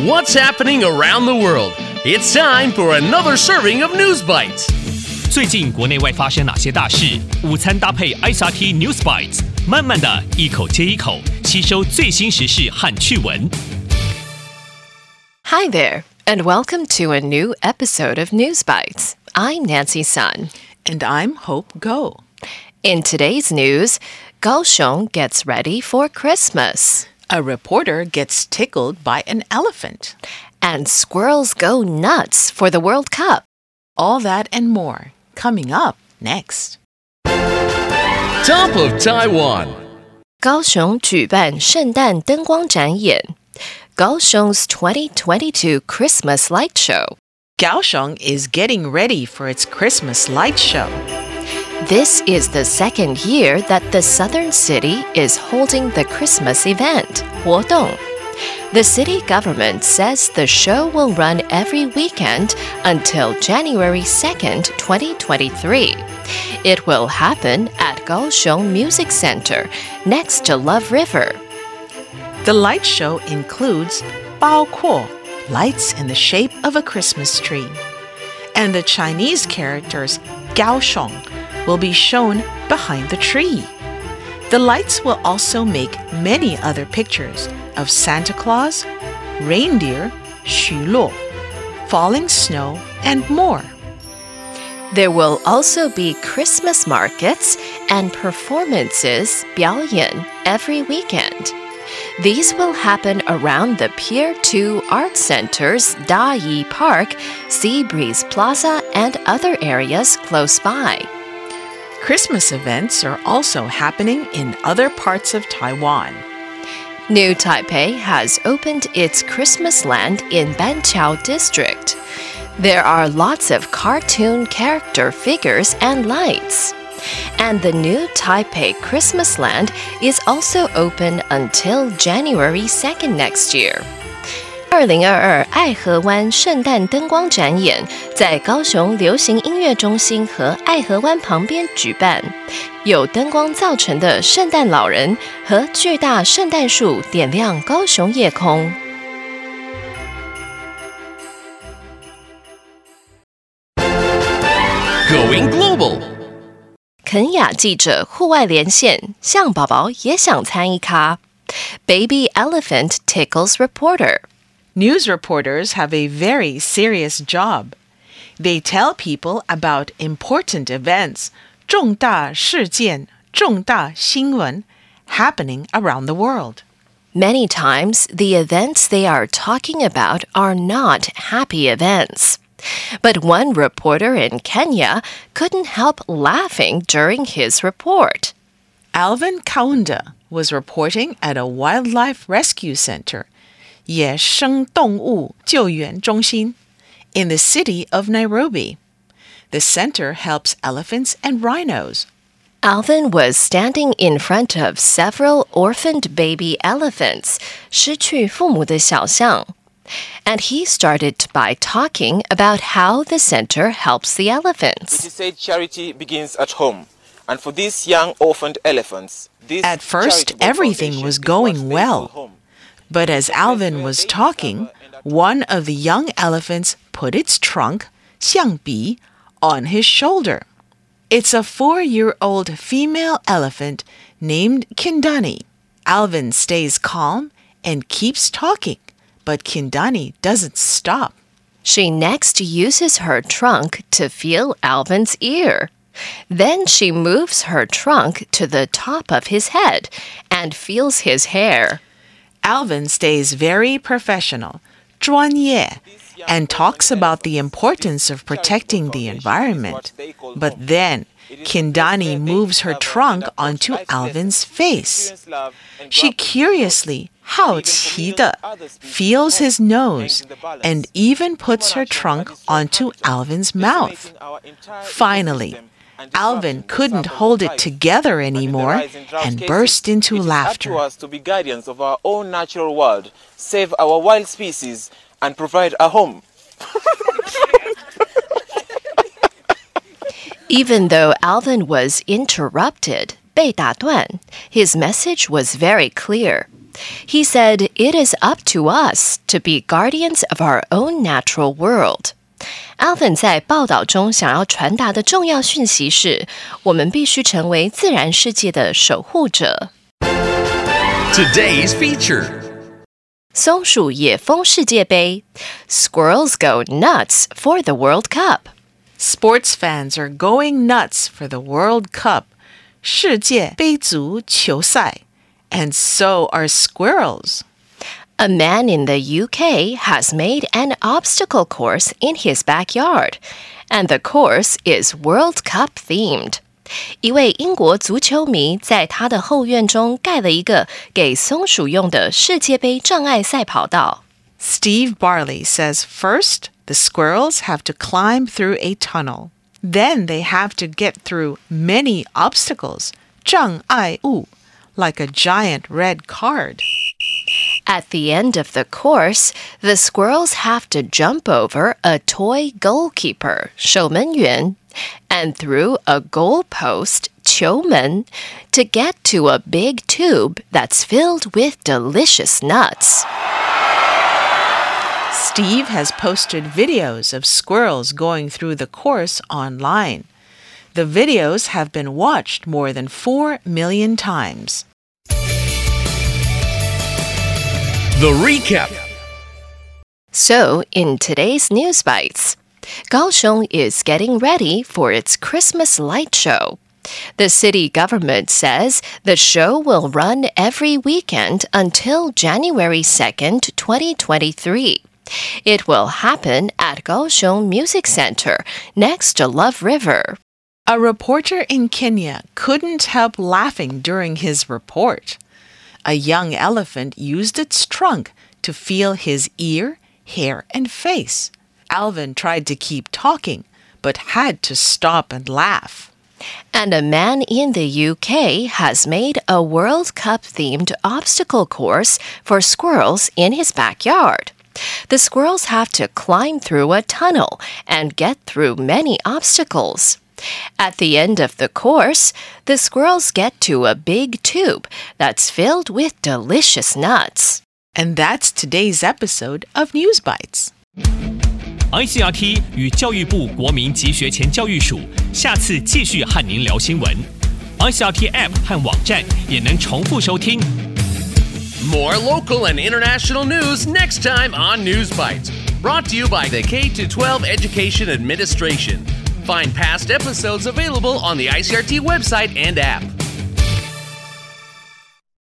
What's happening around the world? It's time for another serving of News Bites. 最近国内外发生哪些大事？午餐搭配 ICRT News Bites，慢慢的一口接一口吸收最新时事和趣闻。Hi there, and welcome to a new episode of News Bites. I'm Nancy Sun, and I'm Hope Go. In today's news, Kaohsiung gets ready for Christmas. A reporter gets tickled by an elephant. and squirrels go nuts for the World Cup. All that and more coming up next. Top of Taiwan. 高雄举办圣诞灯光展演 Kaohsiung's 2022 Christmas Light Show. Kaohsiung is getting ready for its Christmas light show. This is the second year that the southern city is holding the Christmas event, 活动. The city government says the show will run every weekend until January 2nd, 2023. It will happen at Kaohsiung Music Center next to Love River. The light show includes Bao Kuo, lights in the shape of a Christmas tree. And the Chinese characters Kaohsiung will be shown behind the tree. The lights will also make many other pictures of Santa Claus, reindeer, Xu Luo, falling snow, and more. There will also be Christmas markets and performances, 表演, every weekend. These will happen around the Pier 2 Art Center's Dai Park, Sea Breeze Plaza, and other areas close by. Christmas events are also happening in other parts of Taiwan. New Taipei has opened its Christmas land in Banqiao District. There are lots of cartoon character figures and lights. And the new Taipei Christmas land is also open until January 2nd next year. 二零二二爱河湾圣诞灯光展演在高雄流行音乐中心和爱河湾旁边举办，有灯光造成的圣诞老人和巨大圣诞树点亮高雄夜空。Going global. 肯雅记者户外连线，象宝宝也想参一咖。Baby elephant tickles reporter. News reporters have a very serious job. They tell people about important events, 重大事件,重大新闻, happening around the world. Many times, the events they are talking about are not happy events. But one reporter in Kenya couldn't help laughing during his report. Alvin Kaunda was reporting at a wildlife rescue center, 野生动物救援中心, in the city of Nairobi. The center helps elephants and rhinos. Alvin was standing in front of several orphaned baby elephants, 失去父母的小象. And he started by talking about how the center helps the It elephants. is said charity begins at home. And for these young orphaned elephants, this At first, charitable everything foundation was is going what they well. But as Alvin was talking, one of the young elephants put its trunk, 象鼻, on his shoulder. It's a four year old female elephant named Kindani. Alvin stays calm and keeps talking, but Kindani doesn't stop. She next uses her trunk to feel Alvin's ear. Then she moves her trunk to the top of his head and feels his hair. Alvin stays very professional, 专业, and talks about the importance of protecting the environment. But then, Kindani moves her trunk onto Alvin's face. She curiously, 好奇的, feels his nose and even puts her trunk onto Alvin's mouth. Finally, Alvin couldn't hold it together anymore and burst into laughter. It is up to us to be guardians of our own natural world, save our wild species, and provide a home. Even though Alvin was interrupted, 被打断, his message was very clear. He said, It is up to us to be guardians of our own natural world. Alvin 在报道中想要传达的重要讯息是：我们必须成为自然世界的守护者。 Today's feature. 松鼠野蜂世界杯，Squirrels go nuts for the World Cup。 Sports fans are going nuts for the World Cup, 世界杯足球赛, and so are squirrels. A man in the UK has made an obstacle course in his backyard, and the course is World Cup themed. 一位英国足球迷在他的后院中盖了一个给松鼠用的世界杯障碍赛跑道。 Steve Barley says first, the squirrels have to climb through a tunnel. Then they have to get through many obstacles, 障碍物, like a giant red card. At the end of the course, the squirrels have to jump over a toy goalkeeper, 守门员, and through a goalpost, 球门, to get to a big tube that's filled with delicious nuts. Steve has posted videos of squirrels going through the course online. The videos have been watched more than 4 million times. The recap. So, in today's News Bites, Kaohsiung is getting ready for its Christmas light show. The city government says the show will run every weekend until January 2nd, 2023. It will happen at Kaohsiung Music Center next to Love River. A reporter in Kenya couldn't help laughing during his report. A young elephant used its trunk to feel his ear, hair, and face. Alvin tried to keep talking, but had to stop and laugh. And a man in the UK has made a World Cup themed obstacle course for squirrels in his backyard. The squirrels have to climb through a tunnel and get through many obstacles. At the end of the course, the squirrels get to a big tube that's filled with delicious nuts. And that's today's episode of News Bites. ICRT 与教育部国民及学前教育署下次继续和您聊新闻。ICRT App 和网站也能重复收听。 More local and international news next time on News Bites. Brought to you by the K 12 Education Administration. Find past episodes available on the ICRT website and app.